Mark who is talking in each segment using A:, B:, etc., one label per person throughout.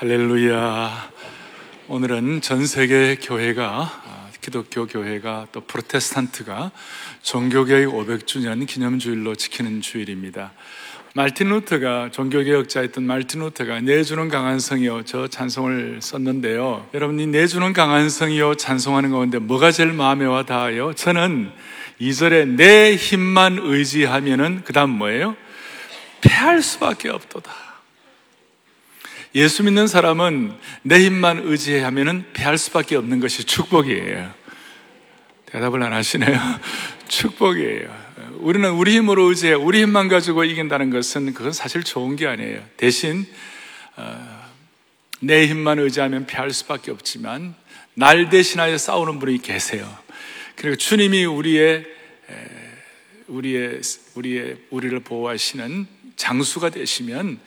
A: 할렐루야. 오늘은 전 세계 교회가 아, 기독교 교회가 또 프로테스탄트가 종교개혁 500주년 기념주일로 지키는 주일입니다. 말틴 루터가 종교개혁자였던 말틴 루터가 내주는 강한 성이요 저 찬송을 썼는데요. 여러분이 내주는 강한 성이요 찬송하는 가운데 뭐가 제일 마음에 와 닿아요? 저는 2절에 내 힘만 의지하면은 그 다음 뭐예요? 패할 수밖에 없도다. 예수 믿는 사람은 내 힘만 의지하면 패할 수밖에 없는 것이 축복이에요. 대답을 안 하시네요. 축복이에요. 우리는 우리 힘으로 의지해, 우리 힘만 가지고 이긴다는 것은 그건 사실 좋은 게 아니에요. 대신, 어, 내 힘만 의지하면 패할 수밖에 없지만, 날 대신하여 싸우는 분이 계세요. 그리고 주님이 우리의, 우리의, 우리의, 우리를 보호하시는 장수가 되시면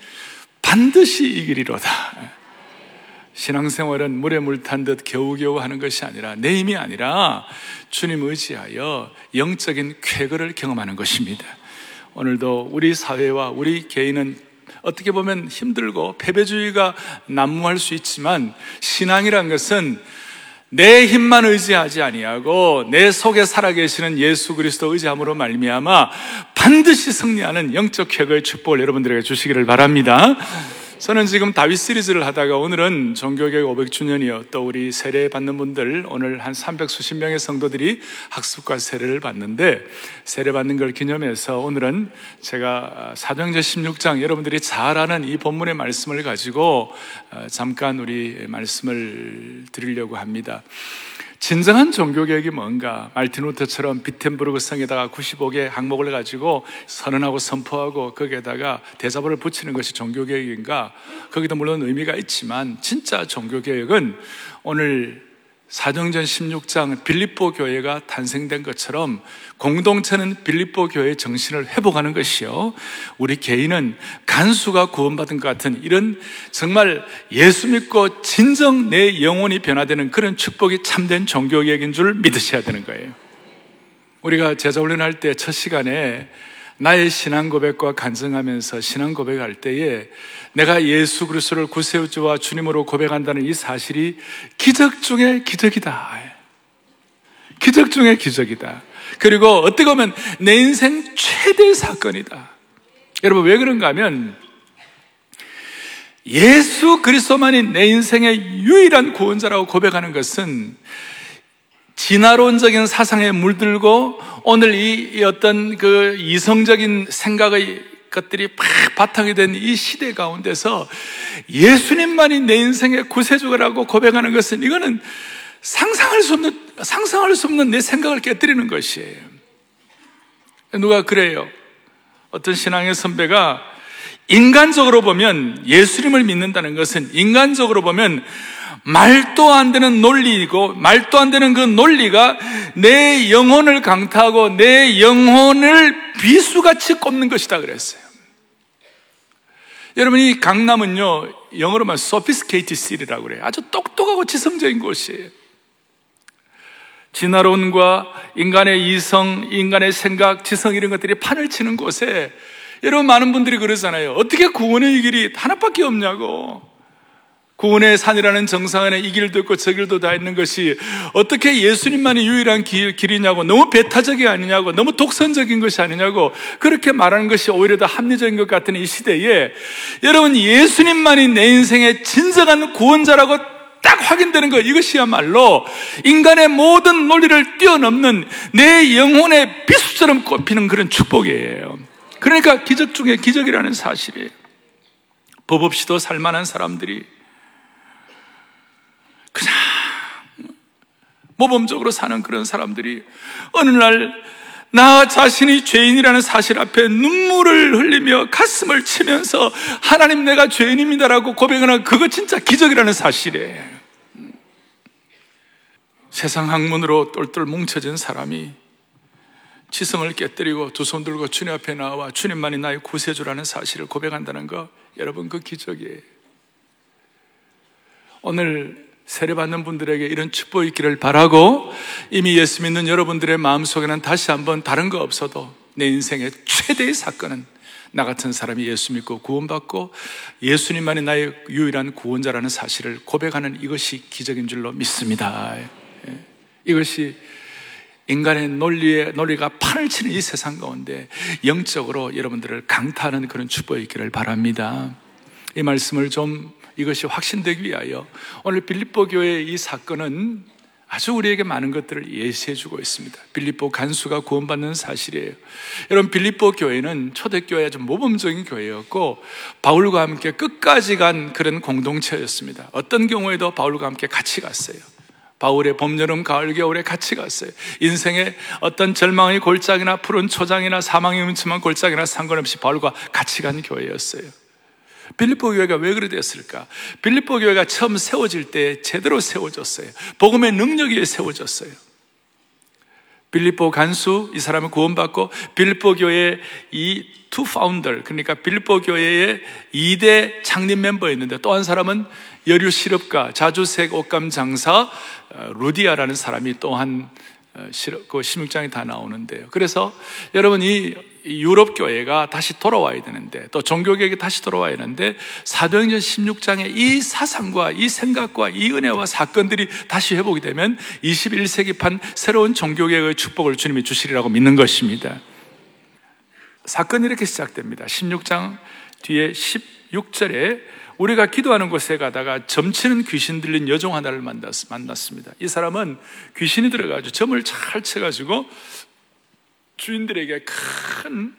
A: 반드시 이기리로다. 신앙생활은 물에 물 탄 듯 겨우겨우 하는 것이 아니라 내 힘이 아니라 주님 의지하여 영적인 쾌거를 경험하는 것입니다. 오늘도 우리 사회와 우리 개인은 어떻게 보면 힘들고 패배주의가 난무할 수 있지만 신앙이란 것은 내 힘만 의지하지 아니하고 내 속에 살아계시는 예수 그리스도 의지함으로 말미암아 반드시 승리하는 영적 쾌거의 축복을 여러분들에게 주시기를 바랍니다. 저는 지금 다윗 시리즈를 하다가 오늘은 종교개혁 500주년이요. 또 우리 세례 받는 분들 오늘 한 300 수십 명의 성도들이 학습과 세례를 받는데 세례 받는 걸 기념해서 오늘은 제가 사도행전 16장 여러분들이 잘 아는 이 본문의 말씀을 가지고 어, 잠깐 우리 말씀을 드리려고 합니다. 진정한 종교개혁이 뭔가? 말틴 루터처럼 비텐부르크 성에다가 95개 항목을 가지고 선언하고 선포하고 거기에다가 대자보를 붙이는 것이 종교개혁인가? 거기도 물론 의미가 있지만 진짜 종교개혁은 오늘 사정전 16장 빌립보 교회가 탄생된 것처럼 공동체는 빌립보 교회의 정신을 회복하는 것이요. 우리 개인은 간수가 구원받은 것 같은 이런 정말 예수 믿고 진정 내 영혼이 변화되는 그런 축복이 참된 종교개혁인 줄 믿으셔야 되는 거예요. 우리가 제자 훈련할 때 첫 시간에 나의 신앙 고백과 간증하면서 신앙 고백할 때에 내가 예수 그리스도를 구세주와 주님으로 고백한다는 이 사실이 기적 중의 기적이다. 기적 중의 기적이다. 그리고 어떻게 보면 내 인생 최대 사건이다. 여러분 왜 그런가 하면 예수 그리스도만이 내 인생의 유일한 구원자라고 고백하는 것은 진화론적인 사상에 물들고 오늘 이 어떤 그 이성적인 생각의 것들이 막 바탕이 된 이 시대 가운데서 예수님만이 내 인생의 구세주라고 고백하는 것은 이거는 상상할 수 없는, 상상할 수 없는 내 생각을 깨뜨리는 것이에요. 누가 그래요? 어떤 신앙의 선배가 인간적으로 보면 예수님을 믿는다는 것은 인간적으로 보면 말도 안 되는 논리이고 말도 안 되는 그 논리가 내 영혼을 강타하고 내 영혼을 비수같이 꼽는 것이다 그랬어요. 여러분 이 강남은요 영어로 말 sophisticated city라고 그래요. 아주 똑똑하고 지성적인 곳이에요. 진화론과 인간의 이성, 인간의 생각, 지성 이런 것들이 판을 치는 곳에 여러분 많은 분들이 그러잖아요. 어떻게 구원의 길이 하나밖에 없냐고. 구원의 산이라는 정상 안에 이 길도 있고 저 길도 다 있는 것이 어떻게 예수님만이 유일한 길, 길이냐고 너무 배타적이 아니냐고 너무 독선적인 것이 아니냐고 그렇게 말하는 것이 오히려 더 합리적인 것 같은 이 시대에 여러분 예수님만이 내 인생의 진정한 구원자라고 딱 확인되는 것 이것이야말로 인간의 모든 논리를 뛰어넘는 내 영혼의 비수처럼 꼽히는 그런 축복이에요. 그러니까 기적 중에 기적이라는 사실이에요. 법 없이도 살만한 사람들이 그냥 모범적으로 사는 그런 사람들이 어느 날 나 자신이 죄인이라는 사실 앞에 눈물을 흘리며 가슴을 치면서 하나님 내가 죄인입니다라고 고백하는 그거 진짜 기적이라는 사실이에요. 세상 학문으로 똘똘 뭉쳐진 사람이 지성을 깨뜨리고 두 손 들고 주님 앞에 나와 주님만이 나의 구세주라는 사실을 고백한다는 거 여러분 그 기적이에요. 오늘 세례받는 분들에게 이런 축복이 있기를 바라고 이미 예수 믿는 여러분들의 마음속에는 다시 한번 다른 거 없어도 내 인생의 최대의 사건은 나 같은 사람이 예수 믿고 구원받고 예수님만이 나의 유일한 구원자라는 사실을 고백하는 이것이 기적인 줄로 믿습니다. 예. 이것이 인간의 논리의 논리가 판을 치는 이 세상 가운데 영적으로 여러분들을 강타하는 그런 축복이 있기를 바랍니다. 이 말씀을 좀 이것이 확신되기 위하여 오늘 빌립보 교회의 이 사건은 아주 우리에게 많은 것들을 예시해 주고 있습니다. 빌립보 간수가 구원받는 사실이에요. 여러분, 빌립보 교회는 초대교회 아주 모범적인 교회였고, 바울과 함께 끝까지 간 그런 공동체였습니다. 어떤 경우에도 바울과 함께 같이 갔어요. 바울의 봄, 여름, 가을, 겨울에 같이 갔어요. 인생의 어떤 절망의 골짜기나 푸른 초장이나 사망의 음침한 골짜기나 상관없이 바울과 같이 간 교회였어요. 빌립보 교회가 왜 그래 됐을까? 빌립보 교회가 처음 세워질 때 제대로 세워졌어요. 복음의 능력이 세워졌어요. 빌립보 간수 이 사람은 구원받고 빌립보 교회의 이 two founder 그러니까 빌립보 교회의 2대 창립 멤버였는데 또 한 사람은 여류 실업가 자주색 옷감 장사 어, 루디아라는 사람이 또한 어, 그 16장에 다 나오는데요. 그래서 여러분 이 유럽 교회가 다시 돌아와야 되는데 또 종교 개혁이 다시 돌아와야 되는데 사도행전 16장의 이 사상과 이 생각과 이 은혜와 사건들이 다시 회복이 되면 21세기판 새로운 종교 개혁의 축복을 주님이 주시리라고 믿는 것입니다. 사건이 이렇게 시작됩니다. 16장 뒤에 16절에 우리가 기도하는 곳에 가다가 점치는 귀신 들린 여종 하나를 만났습니다. 이 사람은 귀신이 들어가지고 점을 잘 쳐가지고 주인들에게 큰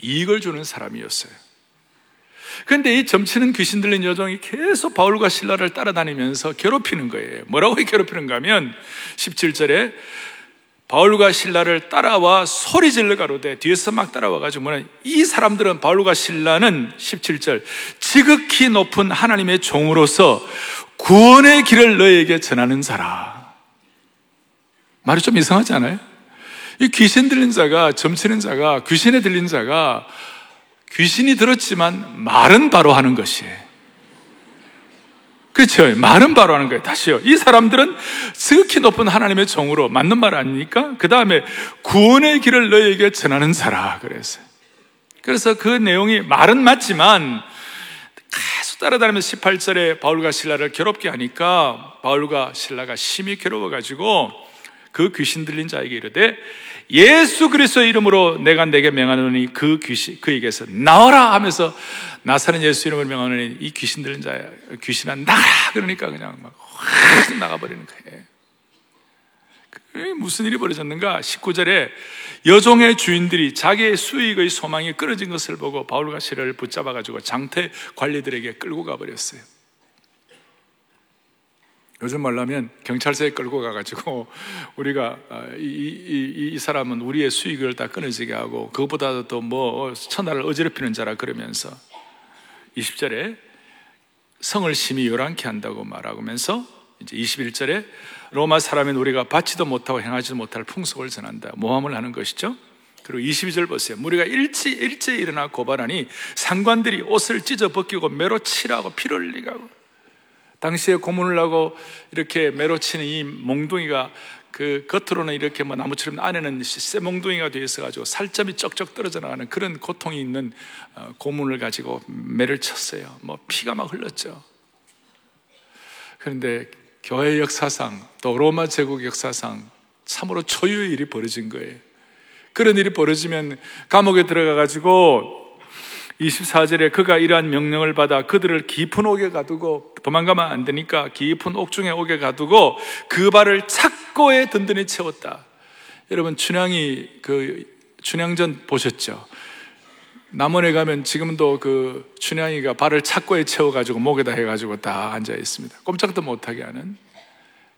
A: 이익을 주는 사람이었어요. 그런데 이 점치는 귀신 들린 여종이 계속 바울과 신라를 따라다니면서 괴롭히는 거예요. 뭐라고 괴롭히는가 하면 17절에 바울과 신라를 따라와 소리 질러 가로되 뒤에서 막 따라와가지고 뭐냐 이 사람들은 바울과 신라는 17절 지극히 높은 하나님의 종으로서 구원의 길을 너에게 전하는 자라 말이 좀 이상하지 않아요? 이 귀신 들린 자가, 점치는 자가, 귀신에 들린 자가 귀신이 들었지만 말은 바로 하는 것이에요. 그렇죠. 말은 바로 하는 거예요. 다시요. 이 사람들은 지극히 높은 하나님의 종으로 맞는 말 아닙니까? 그 다음에 구원의 길을 너에게 전하는 자라. 그래서. 그래서 그 내용이 말은 맞지만 계속 따라다니면서 18절에 바울과 신라를 괴롭게 하니까 바울과 신라가 심히 괴로워가지고 그 귀신 들린 자에게 이르되 예수 그리스도 이름으로 내가 내게 명하노니 그 귀신 그에게서 나와라 하면서 나사는 예수 이름을 명하노니 이 귀신 들린 자야 귀신아 나가 그러니까 그냥 막 확 나가버리는 거예요. 무슨 일이 벌어졌는가? 19절에 여종의 주인들이 자기의 수익의 소망이 끊어진 것을 보고 바울과 시를 붙잡아가지고 장태 관리들에게 끌고 가버렸어요. 요즘 말로 하면 경찰서에 끌고 가가지고 우리가 아, 이, 이, 이, 사람은 우리의 수익을 다 끊어지게 하고 그것보다도 또뭐 천하를 어지럽히는 자라 그러면서 20절에 성을 심히 요란케 한다고 말하면서 이제 21절에 로마 사람인 우리가 받지도 못하고 행하지도 못할 풍속을 전한다. 모함을 하는 것이죠. 그리고 22절 보세요. 우리가 일찍 일찍 일어나 고발하니 상관들이 옷을 찢어 벗기고 매로 치라고 피를 흘리고 당시에 고문을 하고 이렇게 매로 치는 이 몽둥이가 그 겉으로는 이렇게 뭐 나무처럼 안에는 쇠몽둥이가 되어 있어가지고 살점이 쩍쩍 떨어져 나가는 그런 고통이 있는 어, 고문을 가지고 매를 쳤어요. 뭐 피가 막 흘렀죠. 그런데 교회 역사상 또 로마 제국 역사상 참으로 초유의 일이 벌어진 거예요. 그런 일이 벌어지면 감옥에 들어가가지고 24절에 그가 이러한 명령을 받아 그들을 깊은 옥에 가두고 도망가면 안 되니까 깊은 옥중에 옥에 가두고 그 발을 착고에 든든히 채웠다. 여러분 춘향이 그 춘향전 보셨죠? 남원에 가면 지금도 그 춘향이가 발을 착고에 채워가지고 목에다 해가지고 다 앉아 있습니다. 꼼짝도 못하게 하는.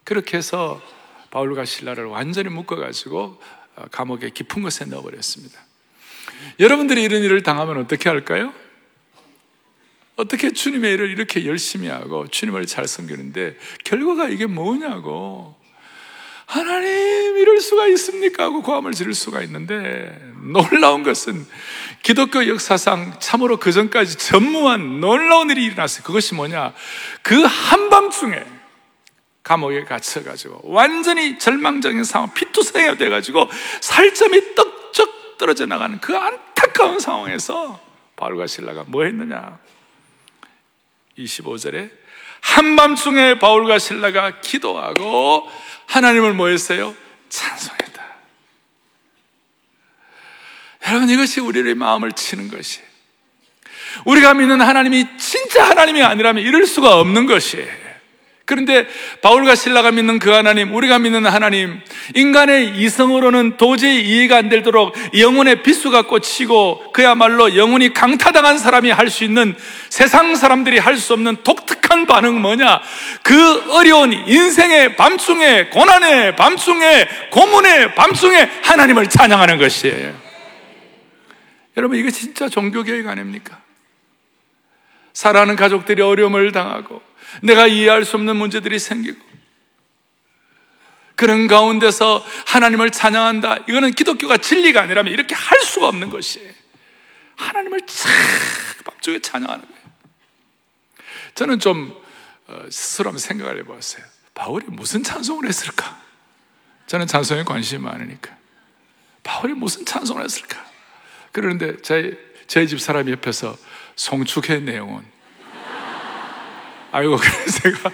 A: 그렇게 해서 바울과 신라를 완전히 묶어가지고 감옥에 깊은 곳에 넣어버렸습니다. 여러분들이 이런 일을 당하면 어떻게 할까요? 어떻게 주님의 일을 이렇게 열심히 하고 주님을 잘 섬기는데 결과가 이게 뭐냐고. 하나님 이럴 수가 있습니까? 하고 고함을 지를 수가 있는데 놀라운 것은 기독교 역사상 참으로 그 전까지 전무한 놀라운 일이 일어났어요. 그것이 뭐냐? 그 한밤중에 감옥에 갇혀가지고 완전히 절망적인 상황, 피투성이가 돼가지고 살점이 떡 떨어져 나가는 그 안타까운 상황에서 바울과 신라가 뭐 했느냐? 25절에 한밤중에 바울과 신라가 기도하고 하나님을 뭐 했어요? 찬송했다. 여러분 이것이 우리의 마음을 치는 것이 우리가 믿는 하나님이 진짜 하나님이 아니라면 이럴 수가 없는 것이에요. 그런데 바울과 신라가 믿는 그 하나님, 우리가 믿는 하나님, 인간의 이성으로는 도저히 이해가 안 되도록 영혼의 비수가 꽂히고 그야말로 영혼이 강타당한 사람이 할 수 있는 세상 사람들이 할 수 없는 독특한 반응 뭐냐? 그 어려운 인생의 밤중에, 고난의 밤중에, 고문의 밤중에 하나님을 찬양하는 것이에요. 여러분, 이거 진짜 종교 교육 아닙니까? 사랑하는 가족들이 어려움을 당하고, 내가 이해할 수 없는 문제들이 생기고 그런 가운데서 하나님을 찬양한다. 이거는 기독교가 진리가 아니라면 이렇게 할 수가 없는 것이에요. 하나님을 참 밤중에 찬양하는 거예요. 저는 좀 어, 스스로 한번 생각을 해봤어요. 바울이 무슨 찬송을 했을까? 저는 찬송에 관심이 많으니까. 바울이 무슨 찬송을 했을까? 제, 저희 집 사람이 옆에서 송축의 내용은 아이고, 그래서 제가,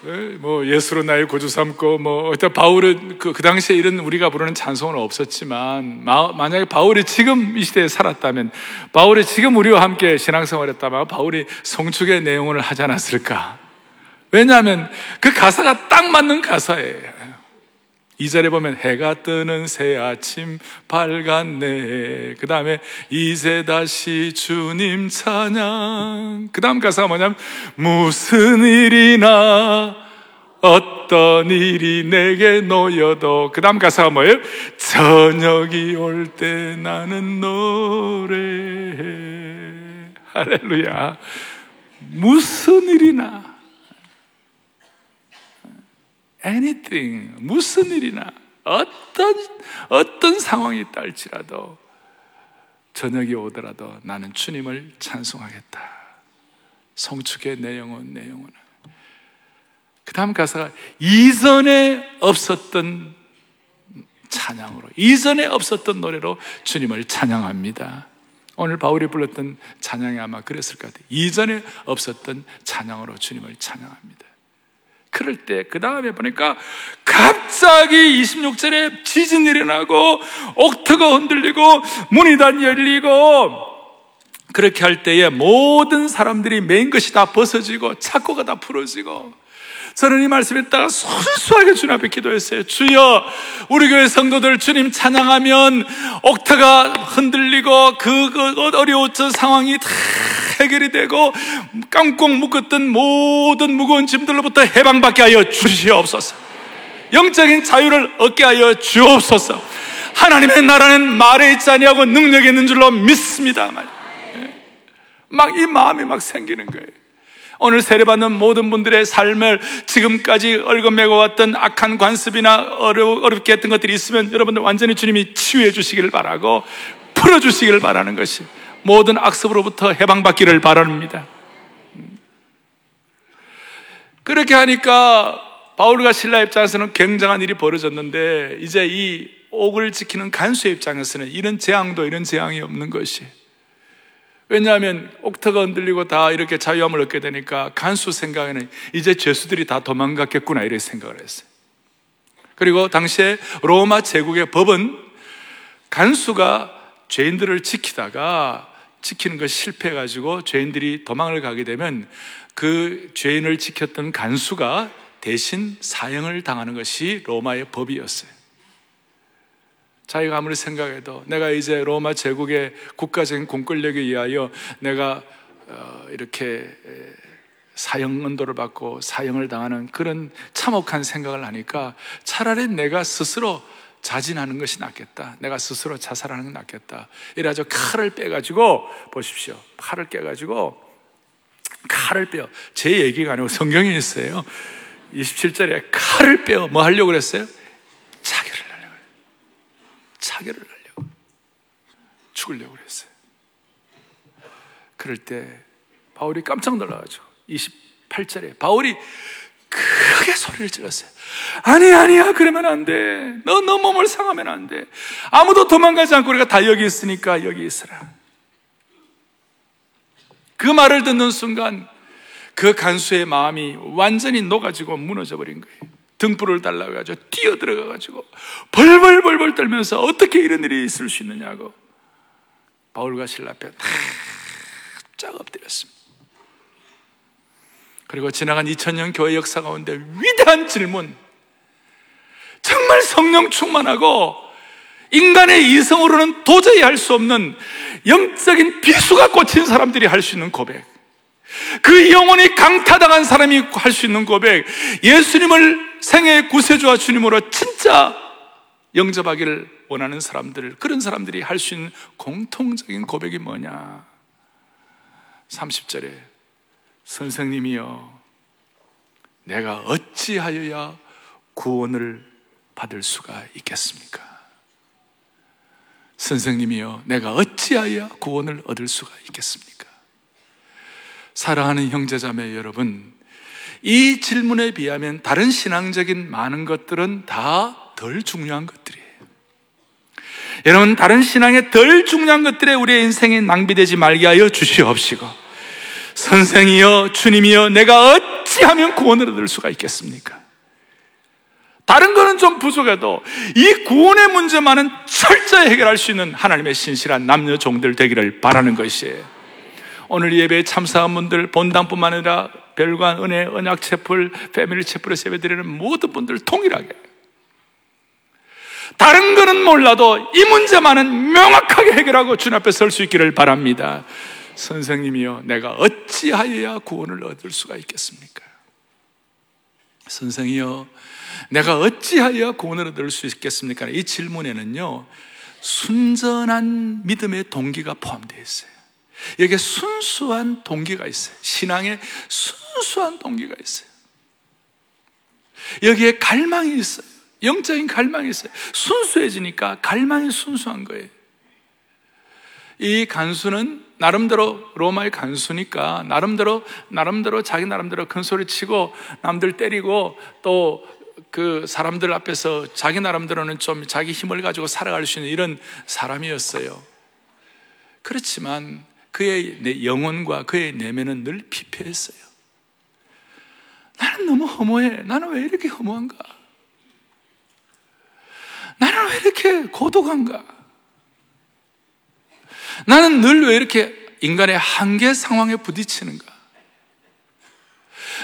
A: 네, 뭐, 예수로 나의 고주 삼고, 뭐, 일단 바울은 그, 그 당시에 이런 우리가 부르는 찬송은 없었지만, 마, 만약에 바울이 지금 이 시대에 살았다면, 바울이 지금 우리와 함께 신앙생활 했다면, 바울이 성축의 내용을 하지 않았을까? 왜냐하면 그 가사가 딱 맞는 가사예요. 2절에 보면 해가 뜨는 새 아침 밝았네. 그 다음에 이제 다시 주님 찬양. 그 다음 가사가 뭐냐면 무슨 일이나 어떤 일이 내게 놓여도 그 다음 가사가 뭐예요? 저녁이 올 때 나는 노래해. 할렐루야. 무슨 일이나 anything, 무슨 일이나, 어떤, 어떤 상황이 있지라도 저녁이 오더라도 나는 주님을 찬송하겠다. 성축의 내 영혼, 내 영혼은. 그 다음 가사가 이전에 없었던 찬양으로, 이전에 없었던 노래로 주님을 찬양합니다. 오늘 바울이 불렀던 찬양이 아마 그랬을 것 같아요. 이전에 없었던 찬양으로 주님을 찬양합니다. 그럴 때, 그 다음에 보니까 갑자기 26절에 지진이 일어나고, 옥터가 흔들리고, 문이 다 열리고, 그렇게 할 때에 모든 사람들이 메인 것이 다 벗어지고, 착고가 다 풀어지고, 저는 이 말씀에 따라 순수하게 주님 앞에 기도했어요. 주여, 우리 교회 성도들 주님 찬양하면 옥타가 흔들리고 그, 그 어려웠던 상황이 다 해결이 되고 깡꽁 묶었던 모든 무거운 짐들로부터 해방받게 하여 주시옵소서. 영적인 자유를 얻게 하여 주옵소서. 하나님의 나라는 말에 있지 아니하고 능력이 있는 줄로 믿습니다. 막 이 마음이 막 생기는 거예요. 오늘 세례받는 모든 분들의 삶을 지금까지 얼건매고 왔던 악한 관습이나 어려, 어렵게 했던 것들이 있으면 여러분들 완전히 주님이 치유해 주시기를 바라고 풀어주시기를 바라는 것이 모든 악습으로부터 해방받기를 바랍니다. 그렇게 하니까 바울과 신라 입장에서는 굉장한 일이 벌어졌는데 이제 이 옥을 지키는 간수의 입장에서는 이런 재앙도 이런 재앙이 없는 것이 왜냐하면 옥터가 흔들리고 다 이렇게 자유함을 얻게 되니까 간수 생각에는 이제 죄수들이 다 도망갔겠구나 이렇게 생각을 했어요. 그리고 당시에 로마 제국의 법은 간수가 죄인들을 지키다가 지키는 것이 실패해가지고 죄인들이 도망을 가게 되면 그 죄인을 지켰던 간수가 대신 사형을 당하는 것이 로마의 법이었어요. 자기가 아무리 생각해도 내가 이제 로마 제국의 국가적인 공권력에 의하여 내가 어, 이렇게 사형 언도를 받고 사형을 당하는 그런 참혹한 생각을 하니까 차라리 내가 스스로 자진하는 것이 낫겠다. 내가 스스로 자살하는 게 낫겠다. 이래가지고 칼을 빼가지고 보십시오. 칼을 깨가지고 칼을 빼어. 제 얘기가 아니고 성경에 있어요. 27절에 칼을 빼어 뭐 하려고 그랬어요? 자결을 하려고 그랬어요. 자결을 하려고. 죽으려고 그랬어요. 그럴 때 바울이 깜짝 놀라가지고 28절에 바울이 크게 소리를 질렀어요. 아니, 아니야. 그러면 안 돼. 너, 너 몸을 상하면 안 돼. 아무도 도망가지 않고 우리가 다 여기 있으니까 여기 있으라. 그 말을 듣는 순간 그 간수의 마음이 완전히 녹아지고 무너져 버린 거예요. 등불을 달라가지고 뛰어 들어가가지고 벌벌벌벌 떨면서 어떻게 이런 일이 있을 수 있느냐고 바울과 신라 앞에 쫙 엎드렸습니다. 그리고 지나간 2000년 교회 역사 가운데 위대한 질문. 정말 성령 충만하고 인간의 이성으로는 도저히 할 수 없는 영적인 비수가 꽂힌 사람들이 할 수 있는 고백. 그 영혼이 강타당한 사람이 할 수 있는 고백. 예수님을 생애 구세주와 주님으로 진짜 영접하기를 원하는 사람들, 그런 사람들이 할 수 있는 공통적인 고백이 뭐냐? 30절에 선생님이여, 내가 어찌하여야 구원을 받을 수가 있겠습니까? 선생님이여, 내가 어찌하여 구원을 얻을 수가 있겠습니까? 사랑하는 형제자매 여러분, 이 질문에 비하면 다른 신앙적인 많은 것들은 다 덜 중요한 것들이에요. 여러분, 다른 신앙에 덜 중요한 것들에 우리의 인생이 낭비되지 말게 하여 주시옵시고, 선생이여, 주님이여, 내가 어찌하면 구원을 얻을 수가 있겠습니까? 다른 거는 좀 부족해도 이 구원의 문제만은 철저히 해결할 수 있는 하나님의 신실한 남녀 종들 되기를 바라는 것이에요. 오늘 예배에 참석한 분들, 본당뿐만 아니라 별관, 은혜, 언약 채플, 패밀리 채플에서 예배드리는 모든 분들 통일하게. 다른 거는 몰라도 이 문제만은 명확하게 해결하고 주님 앞에 설 수 있기를 바랍니다. 선생님이요, 내가 어찌하여야 구원을 얻을 수가 있겠습니까? 선생이요, 내가 어찌하여 구원을 얻을 수 있겠습니까? 이 질문에는요, 순전한 믿음의 동기가 포함되어 있어요. 여기에 순수한 동기가 있어요. 신앙에 순수한 동기가 있어요. 여기에 갈망이 있어요. 영적인 갈망이 있어요. 순수해지니까 갈망이 순수한 거예요. 이 간수는 나름대로 로마의 간수니까 나름대로 나름대로 자기 나름대로 큰 소리 치고 남들 때리고 또 그 사람들 앞에서 자기 나름대로는 좀 자기 힘을 가지고 살아갈 수 있는 이런 사람이었어요. 그렇지만 그의 내 영혼과 그의 내면은 늘 피폐했어요. 나는 너무 허무해. 나는 왜 이렇게 허무한가? 나는 왜 이렇게 고독한가? 나는 늘 왜 이렇게 인간의 한계 상황에 부딪히는가?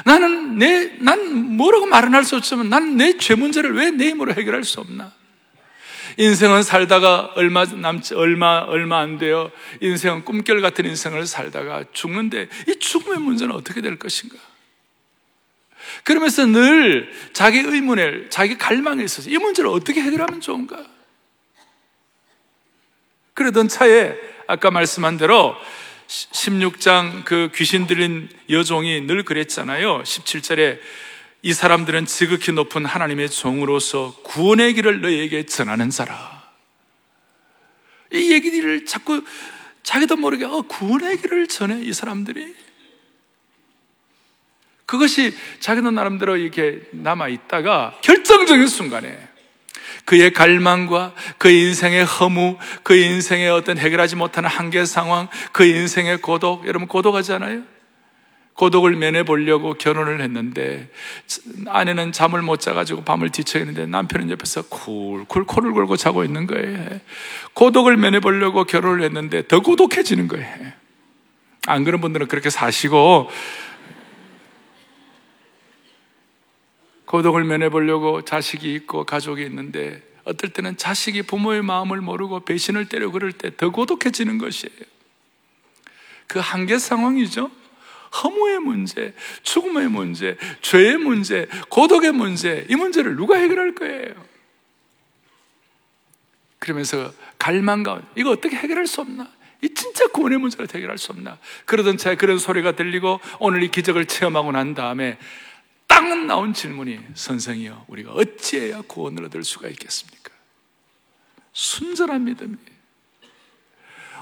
A: 나는 내, 난 뭐라고 말은 할 수 없지만 나는 내 죄 문제를 왜 내 힘으로 해결할 수 없나? 인생은 살다가 얼마 남지, 얼마, 얼마 안 돼요. 인생은 꿈결 같은 인생을 살다가 죽는데 이 죽음의 문제는 어떻게 될 것인가? 그러면서 늘 자기 의문에, 자기 갈망에 있어서 이 문제를 어떻게 해결하면 좋은가? 그러던 차에 아까 말씀한 대로 16장 그 귀신 들린 여종이 늘 그랬잖아요. 17절에 이 사람들은 지극히 높은 하나님의 종으로서 구원의 길을 너희에게 전하는 자라. 이 얘기를 자꾸 자기도 모르게 어, 구원의 길을 전해 이 사람들이. 그것이 자기도 나름대로 이렇게 남아 있다가 결정적인 순간에 그의 갈망과 그의 인생의 허무, 그의 인생의 어떤 해결하지 못하는 한계 상황, 그의 인생의 고독, 여러분 고독하지 않아요? 고독을 면해 보려고 결혼을 했는데 아내는 잠을 못 자가지고 밤을 뒤척였는데 남편은 옆에서 쿨쿨 코를 골고 자고 있는 거예요. 고독을 면해 보려고 결혼을 했는데 더 고독해지는 거예요. 안 그런 분들은 그렇게 사시고 고독을 면해 보려고 자식이 있고 가족이 있는데 어떨 때는 자식이 부모의 마음을 모르고 배신을 때려 그럴 때 더 고독해지는 것이에요. 그 한계 상황이죠. 허무의 문제, 죽음의 문제, 죄의 문제, 고독의 문제, 이 문제를 누가 해결할 거예요? 그러면서 갈망과 이거 어떻게 해결할 수 없나? 이 진짜 구원의 문제를 해결할 수 없나? 그러던 차에 그런 소리가 들리고 오늘 이 기적을 체험하고 난 다음에 땅 나온 질문이 선생이여 우리가 어찌해야 구원을 얻을 수가 있겠습니까? 순전한 믿음이에요.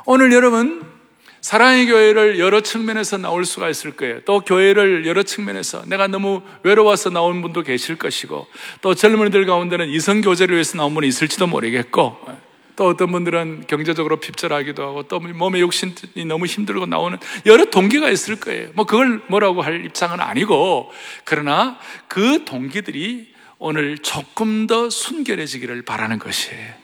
A: 오늘 여러분 사랑의 교회를 여러 측면에서 나올 수가 있을 거예요. 또 교회를 여러 측면에서 내가 너무 외로워서 나온 분도 계실 것이고 또 젊은이들 가운데는 이성 교제를 위해서 나온 분이 있을지도 모르겠고 또 어떤 분들은 경제적으로 핍절하기도 하고 또 몸의 욕심이 너무 힘들고 나오는 여러 동기가 있을 거예요. 뭐 그걸 뭐라고 할 입장은 아니고 그러나 그 동기들이 오늘 조금 더 순결해지기를 바라는 것이에요.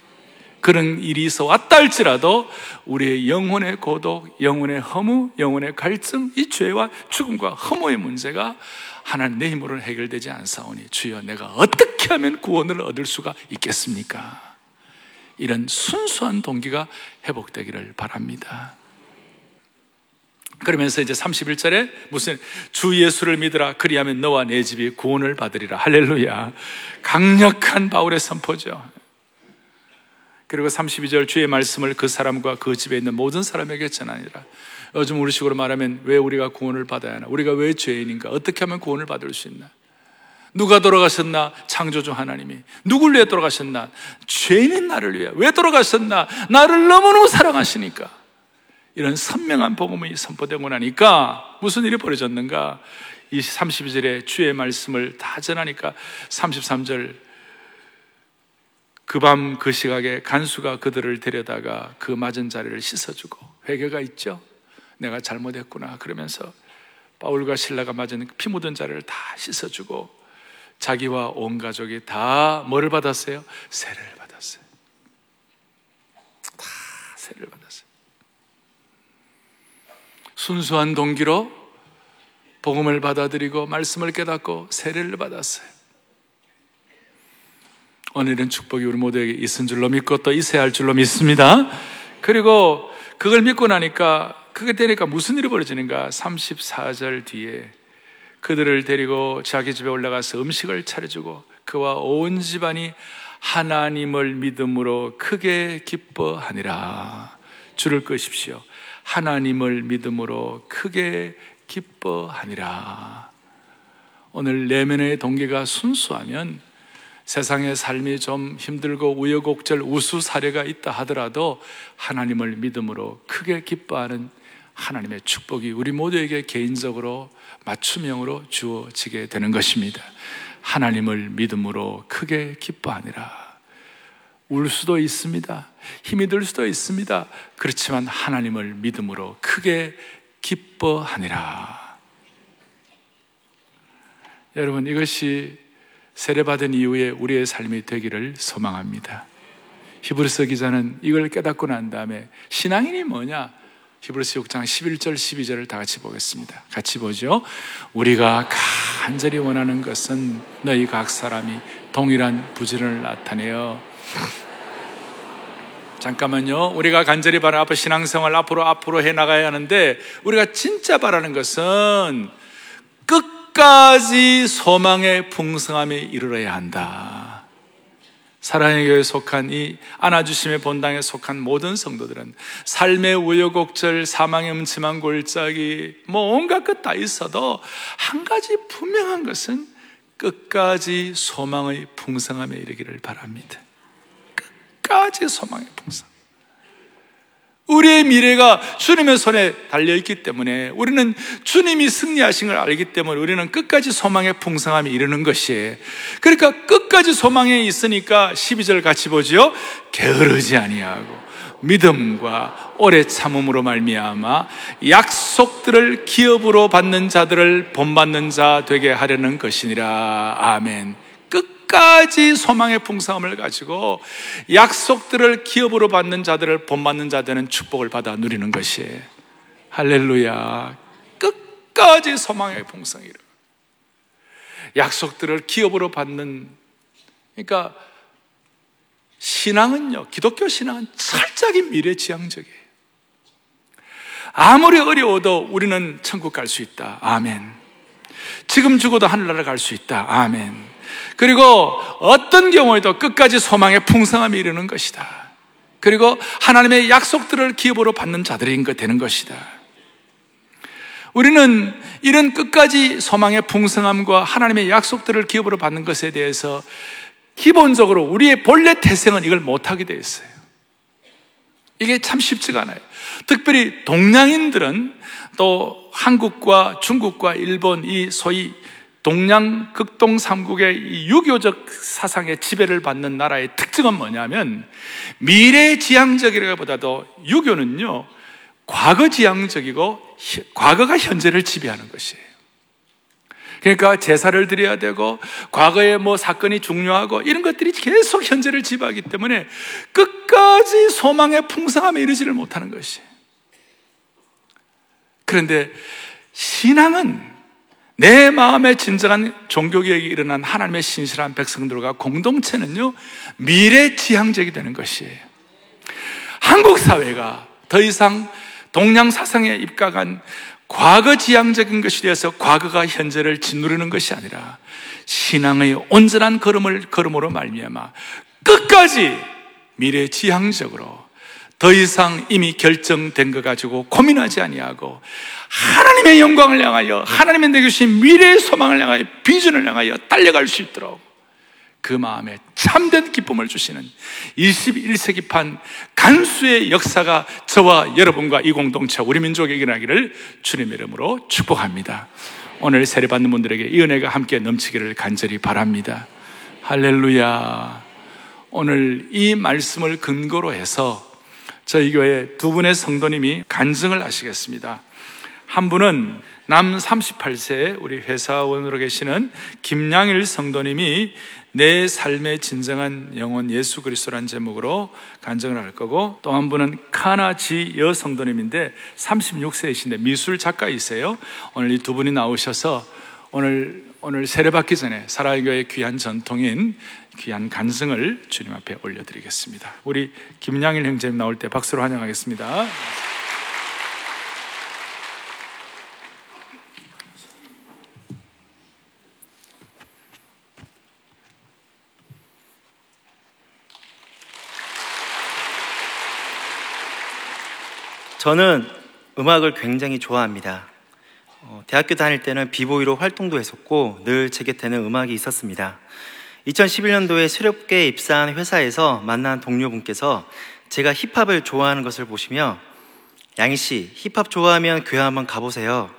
A: 그런 일이 있어 왔다 할지라도 우리의 영혼의 고독, 영혼의 허무, 영혼의 갈증, 이 죄와 죽음과 허무의 문제가 하나님 내 힘으로 해결되지 않사오니 주여 내가 어떻게 하면 구원을 얻을 수가 있겠습니까? 이런 순수한 동기가 회복되기를 바랍니다. 그러면서 이제 31절에 무슨 주 예수를 믿으라 그리하면 너와 내 집이 구원을 받으리라 할렐루야 강력한 바울의 선포죠 그리고 32절 주의 말씀을 그 사람과 그 집에 있는 모든 사람에게 전하니라. 요즘 우리 식으로 말하면 왜 우리가 구원을 받아야 하나? 우리가 왜 죄인인가? 어떻게 하면 구원을 받을 수 있나? 누가 돌아가셨나? 창조주 하나님이. 누굴 위해 돌아가셨나? 죄인인 나를 위해. 왜 돌아가셨나? 나를 너무너무 사랑하시니까. 이런 선명한 복음이 선포되고 나니까 무슨 일이 벌어졌는가? 이 32절에 주의 말씀을 다 전하니까 33절 그 밤그 그 시각에 간수가 그들을 데려다가 그 맞은 자리를 씻어주고 회개가 있죠. 내가 잘못했구나. 그러면서 바울과 신라가 맞은 피 묻은 자리를 다 씻어주고 자기와 온 가족이 다 뭐를 받았어요? 세를 받았어요. 다 세를 받았어요. 순수한 동기로 복음을 받아들이고 말씀을 깨닫고 세례를 받았어요. 오늘은 축복이 우리 모두에게 있은 줄로 믿고 또 있어야 할 줄로 믿습니다. 그리고 그걸 믿고 나니까 그게 되니까 무슨 일이 벌어지는가? 34절 뒤에 그들을 데리고 자기 집에 올라가서 음식을 차려주고 그와 온 집안이 하나님을 믿음으로 크게 기뻐하니라. 줄을 끄십시오. 하나님을 믿음으로 크게 기뻐하니라. 오늘 내면의 동기가 순수하면 세상의 삶이 좀 힘들고 우여곡절 우수 사례가 있다 하더라도 하나님을 믿음으로 크게 기뻐하는 하나님의 축복이 우리 모두에게 개인적으로 맞춤형으로 주어지게 되는 것입니다. 하나님을 믿음으로 크게 기뻐하니라. 울 수도 있습니다. 힘이 들 수도 있습니다. 그렇지만 하나님을 믿음으로 크게 기뻐하니라. 여러분, 이것이 세례받은 이후에 우리의 삶이 되기를 소망합니다. 히브리서 기자는 이걸 깨닫고 난 다음에 신앙인이 뭐냐? 히브리서 6장 11절 12절을 다 같이 보겠습니다. 같이 보죠. 우리가 간절히 원하는 것은 너희 각 사람이 동일한 부지런을 나타내어 잠깐만요. 우리가 간절히 바라 앞으로 신앙생활 앞으로 앞으로 해 나가야 하는데 우리가 진짜 바라는 것은 끝 끝까지 소망의 풍성함에 이르러야 한다. 사랑의 교회에 속한 이 안아주심의 본당에 속한 모든 성도들은 삶의 우여곡절, 사망의 음침한 골짜기, 뭐 온갖 것 다 있어도 한 가지 분명한 것은 끝까지 소망의 풍성함에 이르기를 바랍니다. 끝까지 소망의 풍성. 우리의 미래가 주님의 손에 달려있기 때문에 우리는 주님이 승리하신 걸 알기 때문에 우리는 끝까지 소망의 풍성함이 이르는 것이에요. 그러니까 끝까지 소망에 있으니까 12절 같이 보지요. 게으르지 아니하고 믿음과 오래 참음으로 말미암아 약속들을 기업으로 받는 자들을 본받는 자 되게 하려는 것이니라. 아멘. 끝까지 소망의 풍성함을 가지고 약속들을 기업으로 받는 자들을 본받는 자들은 축복을 받아 누리는 것이에요. 할렐루야. 끝까지 소망의 풍성이를. 약속들을 기업으로 받는, 그러니까 신앙은요, 기독교 신앙은 철저하게 미래지향적이에요. 아무리 어려워도 우리는 천국 갈 수 있다. 아멘. 지금 죽어도 하늘나라 갈 수 있다. 아멘. 그리고 어떤 경우에도 끝까지 소망의 풍성함이 이르는 것이다. 그리고 하나님의 약속들을 기업으로 받는 자들인 것 되는 것이다. 우리는 이런 끝까지 소망의 풍성함과 하나님의 약속들을 기업으로 받는 것에 대해서 기본적으로 우리의 본래 태생은 이걸 못하게 되어 있어요. 이게 참 쉽지가 않아요. 특별히 동양인들은 또 한국과 중국과 일본 이 소위 동양 극동 삼국의 유교적 사상의 지배를 받는 나라의 특징은 뭐냐면 미래지향적이라기보다도 유교는요 과거지향적이고 과거가 현재를 지배하는 것이에요. 그러니까 제사를 드려야 되고 과거에 뭐 사건이 중요하고 이런 것들이 계속 현재를 지배하기 때문에 끝까지 소망의 풍성함에 이르지를 못하는 것이. 그런데 신앙은 내 마음에 진정한 종교개혁이 일어난 하나님의 신실한 백성들과 공동체는요, 미래지향적이 되는 것이에요. 한국 사회가 더 이상 동양 사상에 입각한 과거 지향적인 것이 되어서 과거가 현재를 짓누르는 것이 아니라 신앙의 온전한 걸음을 걸음으로 말미암아 끝까지 미래 지향적으로 더 이상 이미 결정된 것 가지고 고민하지 아니하고 하나님의 영광을 향하여 하나님의 내게 주신 미래의 소망을 향하여 비전을 향하여 달려갈 수 있도록 그 마음에 참된 기쁨을 주시는 21세기판 간수의 역사가 저와 여러분과 이 공동체 우리 민족에게 일어나기를 주님 이름으로 축복합니다. 오늘 세례받는 분들에게 이 은혜가 함께 넘치기를 간절히 바랍니다. 할렐루야. 오늘 이 말씀을 근거로 해서 저희 교회 두 분의 성도님이 간증을 하시겠습니다. 한 분은 남 38세 우리 회사원으로 계시는 김양일 성도님이 내 삶의 진정한 영혼 예수 그리스도란 제목으로 간증을 할 거고 또 한 분은 카나지 여 성도님인데 36세이신데 미술 작가이세요. 오늘 이 두 분이 나오셔서 오늘 오늘 세례받기 전에 사랑교회 귀한 전통인 귀한 간증을 주님 앞에 올려드리겠습니다. 우리 김양일 형제님 나올 때 박수로 환영하겠습니다.
B: 저는 음악을 굉장히 좋아합니다. 어, 대학교 다닐 때는 비보이로 활동도 했었고 늘제 곁에는 음악이 있었습니다. 2011년도에 새롭게 입사한 회사에서 만난 동료분께서 제가 힙합을 좋아하는 것을 보시며 양희 씨, 힙합 좋아하면 교회 한번 가보세요.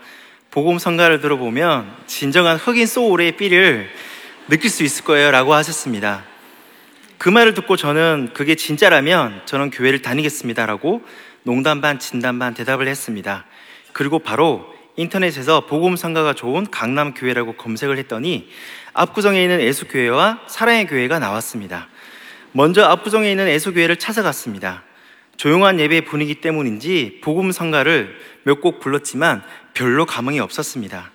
B: 복음 성가를 들어보면 진정한 흑인 소울의 삐를 느낄 수 있을 거예요. 라고 하셨습니다. 그 말을 듣고 저는 그게 진짜라면 저는 교회를 다니겠습니다. 라고 농담 반 진담 반 대답을 했습니다. 그리고 바로 인터넷에서 복음 상가가 좋은 강남 교회라고 검색을 했더니 압구정에 있는 애수교회와 사랑의 교회가 나왔습니다. 먼저 압구정에 있는 애수교회를 찾아갔습니다. 조용한 예배 분위기 때문인지 성가를 몇 곡 불렀지만 별로 감흥이 없었습니다.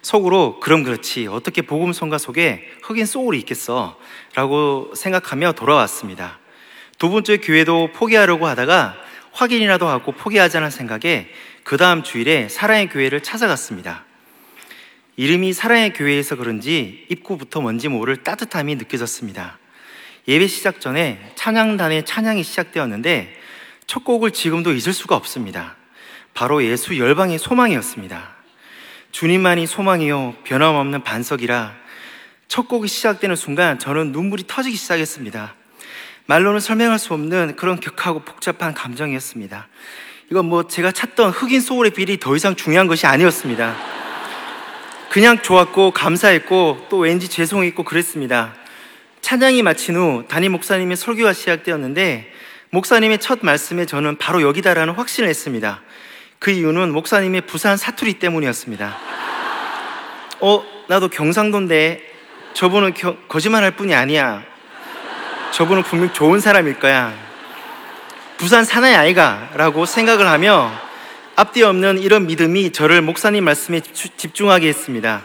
B: 속으로 그럼 그렇지 어떻게 복음 성가 속에 흑인 소울이 있겠어 라고 생각하며 돌아왔습니다. 두 번째 교회도 포기하려고 하다가 확인이라도 하고 포기하자는 생각에 그 다음 주일에 사랑의 교회를 찾아갔습니다. 이름이 사랑의 교회에서 그런지 입구부터 뭔지 모를 따뜻함이 느껴졌습니다. 예배 시작 전에 찬양단의 찬양이 시작되었는데 첫 곡을 지금도 잊을 수가 없습니다. 바로 예수 열방의 소망이었습니다. 주님만이 소망이요 변함없는 반석이라 첫 곡이 시작되는 순간 저는 눈물이 터지기 시작했습니다. 말로는 설명할 수 없는 그런 격하고 복잡한 감정이었습니다. 이건 뭐 제가 찾던 흑인 소울의 비리 더 이상 중요한 것이 아니었습니다. 그냥 좋았고 감사했고 또 왠지 죄송했고 그랬습니다. 찬양이 마친 후 담임 목사님의 설교가 시작되었는데 목사님의 첫 말씀에 저는 바로 여기다라는 확신을 했습니다. 그 이유는 목사님의 부산 사투리 때문이었습니다. 어, 나도 경상도인데 저분은 겨, 거짓말할 뿐이 아니야. 저분은 분명 좋은 사람일 거야. 부산 사나이 아이가 라고 생각을 하며 앞뒤 없는 이런 믿음이 저를 목사님 말씀에 집중하게 했습니다.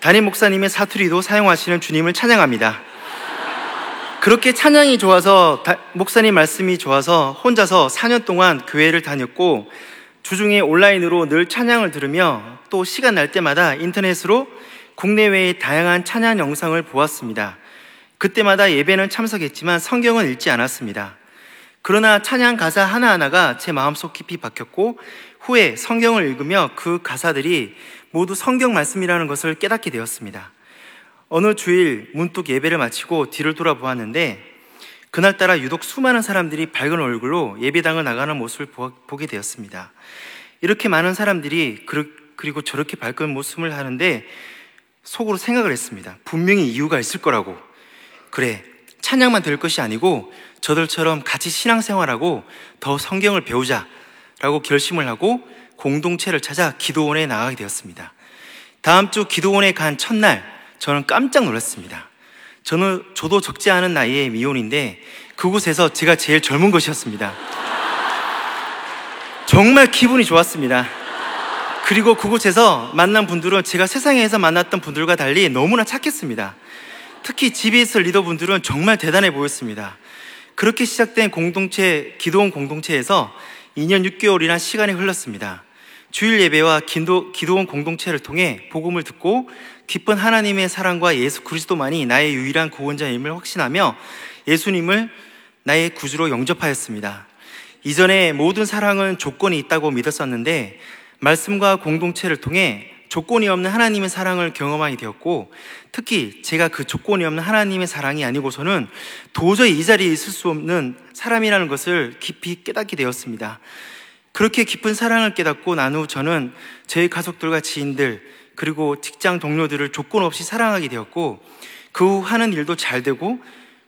B: 담임 목사님의 사투리도 사용하시는 주님을 찬양합니다. 그렇게 찬양이 좋아서 목사님 말씀이 좋아서 혼자서 4년 동안 교회를 다녔고 주중에 온라인으로 늘 찬양을 들으며 또 시간 날 때마다 인터넷으로 국내외의 다양한 찬양 영상을 보았습니다. 그때마다 예배는 참석했지만 성경은 읽지 않았습니다. 그러나 찬양 가사 하나하나가 제 마음속 깊이 박혔고 후에 성경을 읽으며 그 가사들이 모두 성경 말씀이라는 것을 깨닫게 되었습니다. 어느 주일 문득 예배를 마치고 뒤를 돌아보았는데 그날따라 유독 수많은 사람들이 밝은 얼굴로 예배당을 나가는 모습을 보게 되었습니다. 이렇게 많은 사람들이 그리고 저렇게 밝은 모습을 하는데 속으로 생각을 했습니다. 분명히 이유가 있을 거라고. 그래, 찬양만 될 것이 아니고 저들처럼 같이 신앙생활하고 더 성경을 배우자 라고 결심을 하고 공동체를 찾아 기도원에 나가게 되었습니다. 다음 주 기도원에 간 첫날 저는 깜짝 놀랐습니다. 저는 저도 적지 않은 나이의 미혼인데 그곳에서 제가 제일 젊은 것이었습니다. 정말 기분이 좋았습니다. 그리고 그곳에서 만난 분들은 제가 세상에서 만났던 분들과 달리 너무나 착했습니다. 특히 GBS 리더분들은 정말 대단해 보였습니다. 그렇게 시작된 공동체, 기도원 공동체에서 2년 6개월이나 시간이 흘렀습니다. 주일 예배와 기도, 기도원 공동체를 통해 복음을 듣고 기쁜 하나님의 사랑과 예수 그리스도만이 나의 유일한 구원자임을 확신하며 예수님을 나의 구주로 영접하였습니다. 이전에 모든 사랑은 조건이 있다고 믿었었는데 말씀과 공동체를 통해 조건이 없는 하나님의 사랑을 경험하게 되었고 특히 제가 그 조건이 없는 하나님의 사랑이 아니고서는 도저히 이 자리에 있을 수 없는 사람이라는 것을 깊이 깨닫게 되었습니다. 그렇게 깊은 사랑을 깨닫고 난 후 저는 제 가족들과 지인들 그리고 직장 동료들을 조건 없이 사랑하게 되었고 그 후 하는 일도 잘 되고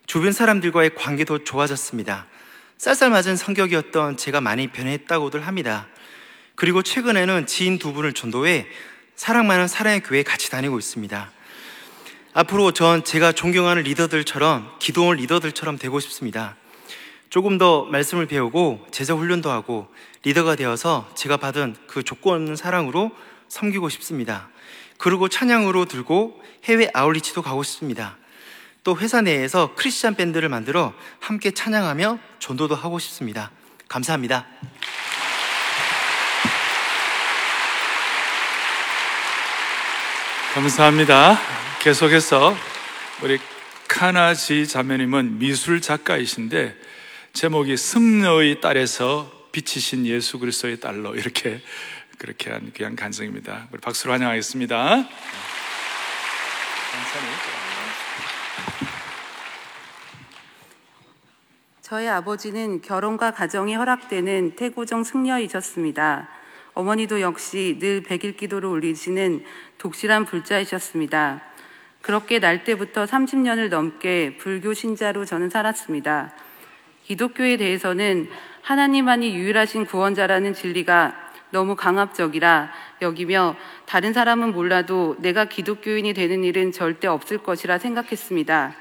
B: 주변 사람들과의 관계도 좋아졌습니다. 쌀쌀맞은 성격이었던 제가 많이 변했다고들 합니다. 그리고 최근에는 지인 두 분을 전도해 사랑 많은 사랑의 교회에 같이 다니고 있습니다. 앞으로 전 제가 존경하는 리더들처럼 기도원 리더들처럼 되고 싶습니다. 조금 더 말씀을 배우고 제자 훈련도 하고 리더가 되어서 제가 받은 그 조건 없는 사랑으로 섬기고 싶습니다. 그리고 찬양으로 들고 해외 아울리치도 가고 싶습니다. 또 회사 내에서 크리스찬 밴드를 만들어 함께 찬양하며 전도도 하고 싶습니다. 감사합니다.
A: 감사합니다. 계속해서 우리 카나지 자매님은 미술 작가이신데 제목이 승려의 딸에서 비치신 예수 그리스도의 딸로 이렇게 그렇게 한 귀한 간증입니다. 우리 박수로 환영하겠습니다.
C: 저희 아버지는 결혼과 가정이 허락되는 태고정 승려이셨습니다. 어머니도 역시 늘 백일 기도를 올리시는 독실한 불자이셨습니다. 그렇게 날 때부터 30년을 넘게 불교 신자로 저는 살았습니다. 기독교에 대해서는 하나님만이 유일하신 구원자라는 진리가 너무 강압적이라 여기며 다른 사람은 몰라도 내가 기독교인이 되는 일은 절대 없을 것이라 생각했습니다.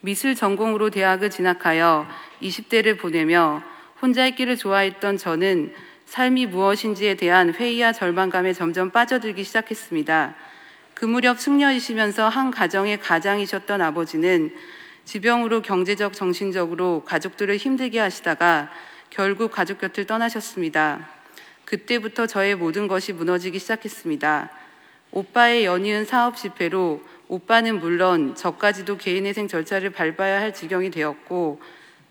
C: 미술 전공으로 대학을 진학하여 20대를 보내며 혼자 있기를 좋아했던 저는 삶이 무엇인지에 대한 회의와 절망감에 점점 빠져들기 시작했습니다. 그 무렵 승려이시면서 한 가정의 가장이셨던 아버지는 지병으로 경제적, 정신적으로 가족들을 힘들게 하시다가 결국 가족 곁을 떠나셨습니다. 그때부터 저의 모든 것이 무너지기 시작했습니다. 오빠의 연이은 사업 실패로 오빠는 물론 저까지도 개인회생 절차를 밟아야 할 지경이 되었고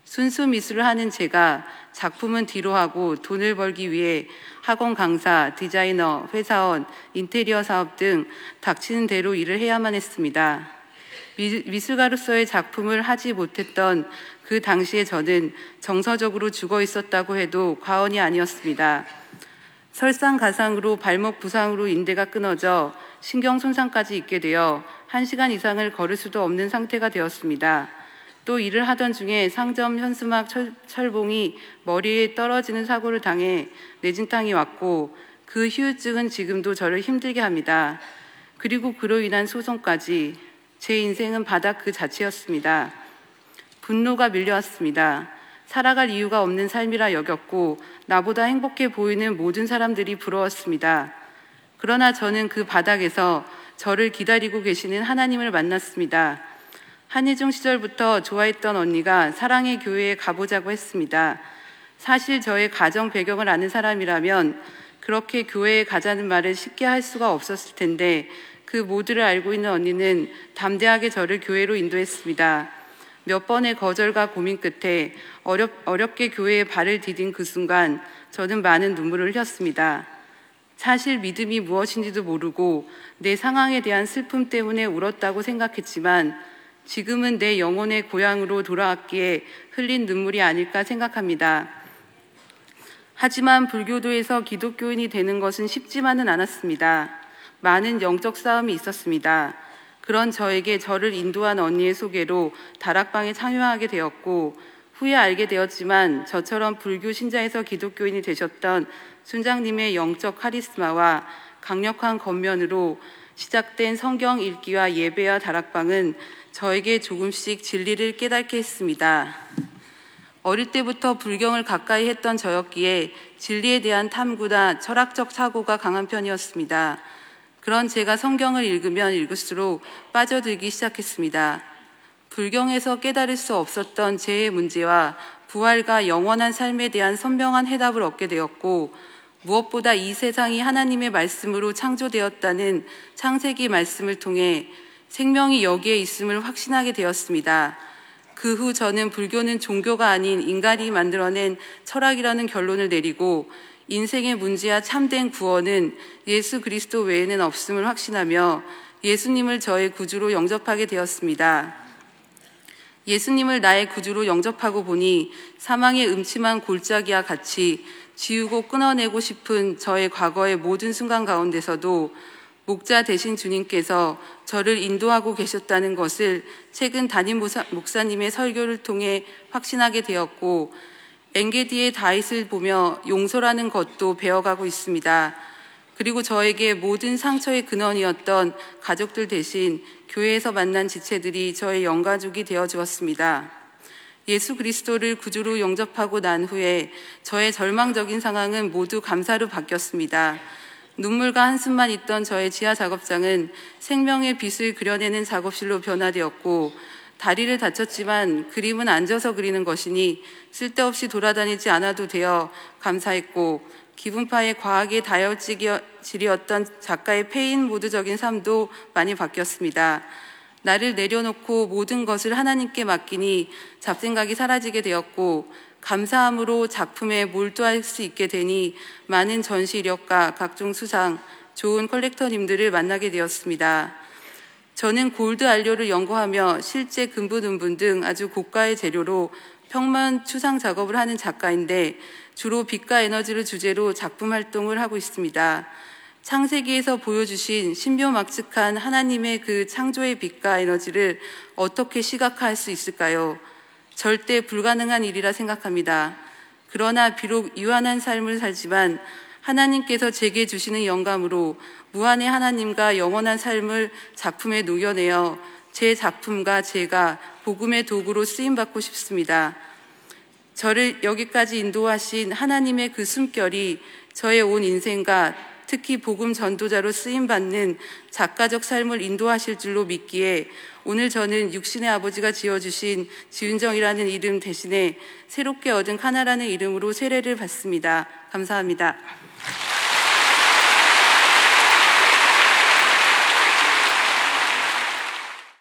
C: 순수 미술을 하는 제가 작품은 뒤로 하고 돈을 벌기 위해 학원 강사, 디자이너, 회사원, 인테리어 사업 등 닥치는 대로 일을 해야만 했습니다. 미, 술가로서의 작품을 하지 못했던 그 당시에 저는 정서적으로 죽어 있었다고 해도 과언이 아니었습니다. 설상가상으로 발목 부상으로 인대가 끊어져 신경 손상까지 있게 되어 1시간 이상을 걸을 수도 없는 상태가 되었습니다. 또 일을 하던 중에 상점 현수막 철, 봉이 머리에 떨어지는 사고를 당해 내진탕이 왔고 그 휴유증은 지금도 저를 힘들게 합니다. 그리고 그로 인한 소송까지 제 인생은 바닥 그 자체였습니다. 분노가 밀려왔습니다. 살아갈 이유가 없는 삶이라 여겼고 나보다 행복해 보이는 모든 사람들이 부러웠습니다. 그러나 저는 그 바닥에서 저를 기다리고 계시는 하나님을 만났습니다. 한예중 시절부터 좋아했던 언니가 사랑의 교회에 가보자고 했습니다. 사실 저의 가정 배경을 아는 사람이라면 그렇게 교회에 가자는 말을 쉽게 할 수가 없었을 텐데 그 모두를 알고 있는 언니는 담대하게 저를 교회로 인도했습니다. 몇 번의 거절과 고민 끝에 어렵, 어렵게 교회에 발을 디딘 그 순간 저는 많은 눈물을 흘렸습니다. 사실 믿음이 무엇인지도 모르고 내 상황에 대한 슬픔 때문에 울었다고 생각했지만 지금은 내 영혼의 고향으로 돌아왔기에 흘린 눈물이 아닐까 생각합니다. 하지만 불교도에서 기독교인이 되는 것은 쉽지만은 않았습니다. 많은 영적 싸움이 있었습니다. 그런 저에게 저를 인도한 언니의 소개로 다락방에 참여하게 되었고 후에 알게 되었지만 저처럼 불교 신자에서 기독교인이 되셨던 순장님의 영적 카리스마와 강력한 겉면으로 시작된 성경 읽기와 예배와 다락방은 저에게 조금씩 진리를 깨닫게 했습니다. 어릴 때부터 불경을 가까이 했던 저였기에 진리에 대한 탐구나 철학적 사고가 강한 편이었습니다. 그런 제가 성경을 읽으면 읽을수록 빠져들기 시작했습니다. 불경에서 깨달을 수 없었던 제 문제와 부활과 영원한 삶에 대한 선명한 해답을 얻게 되었고 무엇보다 이 세상이 하나님의 말씀으로 창조되었다는 창세기 말씀을 통해 생명이 여기에 있음을 확신하게 되었습니다. 그 후 저는 불교는 종교가 아닌 인간이 만들어낸 철학이라는 결론을 내리고 인생의 문제와 참된 구원은 예수 그리스도 외에는 없음을 확신하며 예수님을 저의 구주로 영접하게 되었습니다. 예수님을 나의 구주로 영접하고 보니 사망의 음침한 골짜기와 같이 지우고 끊어내고 싶은 저의 과거의 모든 순간 가운데서도 목자 되신 주님께서 저를 인도하고 계셨다는 것을 최근 담임 목사님의 설교를 통해 확신하게 되었고 엔게디의 다윗을 보며 용서라는 것도 배워가고 있습니다. 그리고 저에게 모든 상처의 근원이었던 가족들 대신 교회에서 만난 지체들이 저의 영가족이 되어 주었습니다. 예수 그리스도를 구주로 영접하고 난 후에 저의 절망적인 상황은 모두 감사로 바뀌었습니다. 눈물과 한숨만 있던 저의 지하 작업장은 생명의 빛을 그려내는 작업실로 변화되었고 다리를 다쳤지만 그림은 앉아서 그리는 것이니 쓸데없이 돌아다니지 않아도 되어 감사했고 기분파에 과하게 다혈질이었던 작가의 페인 모드적인 삶도 많이 바뀌었습니다. 나를 내려놓고 모든 것을 하나님께 맡기니 잡생각이 사라지게 되었고 감사함으로 작품에 몰두할 수 있게 되니 많은 전시 이력과 각종 수상, 좋은 컬렉터님들을 만나게 되었습니다. 저는 골드 안료를 연구하며 실제 금분, 은분 등 아주 고가의 재료로 평면 추상 작업을 하는 작가인데 주로 빛과 에너지를 주제로 작품 활동을 하고 있습니다. 창세기에서 보여주신 신묘막측한 하나님의 그 창조의 빛과 에너지를 어떻게 시각화할 수 있을까요? 절대 불가능한 일이라 생각합니다. 그러나 비록 유한한 삶을 살지만 하나님께서 제게 주시는 영감으로 무한의 하나님과 영원한 삶을 작품에 녹여내어 제 작품과 제가 복음의 도구로 쓰임받고 싶습니다. 저를 여기까지 인도하신 하나님의 그 숨결이 저의 온 인생과 특히 복음 전도자로 쓰임 받는 작가적 삶을 인도하실 줄로 믿기에 오늘 저는 육신의 아버지가 지어주신 지은정이라는 이름 대신에 새롭게 얻은 카나라는 이름으로 세례를 받습니다. 감사합니다.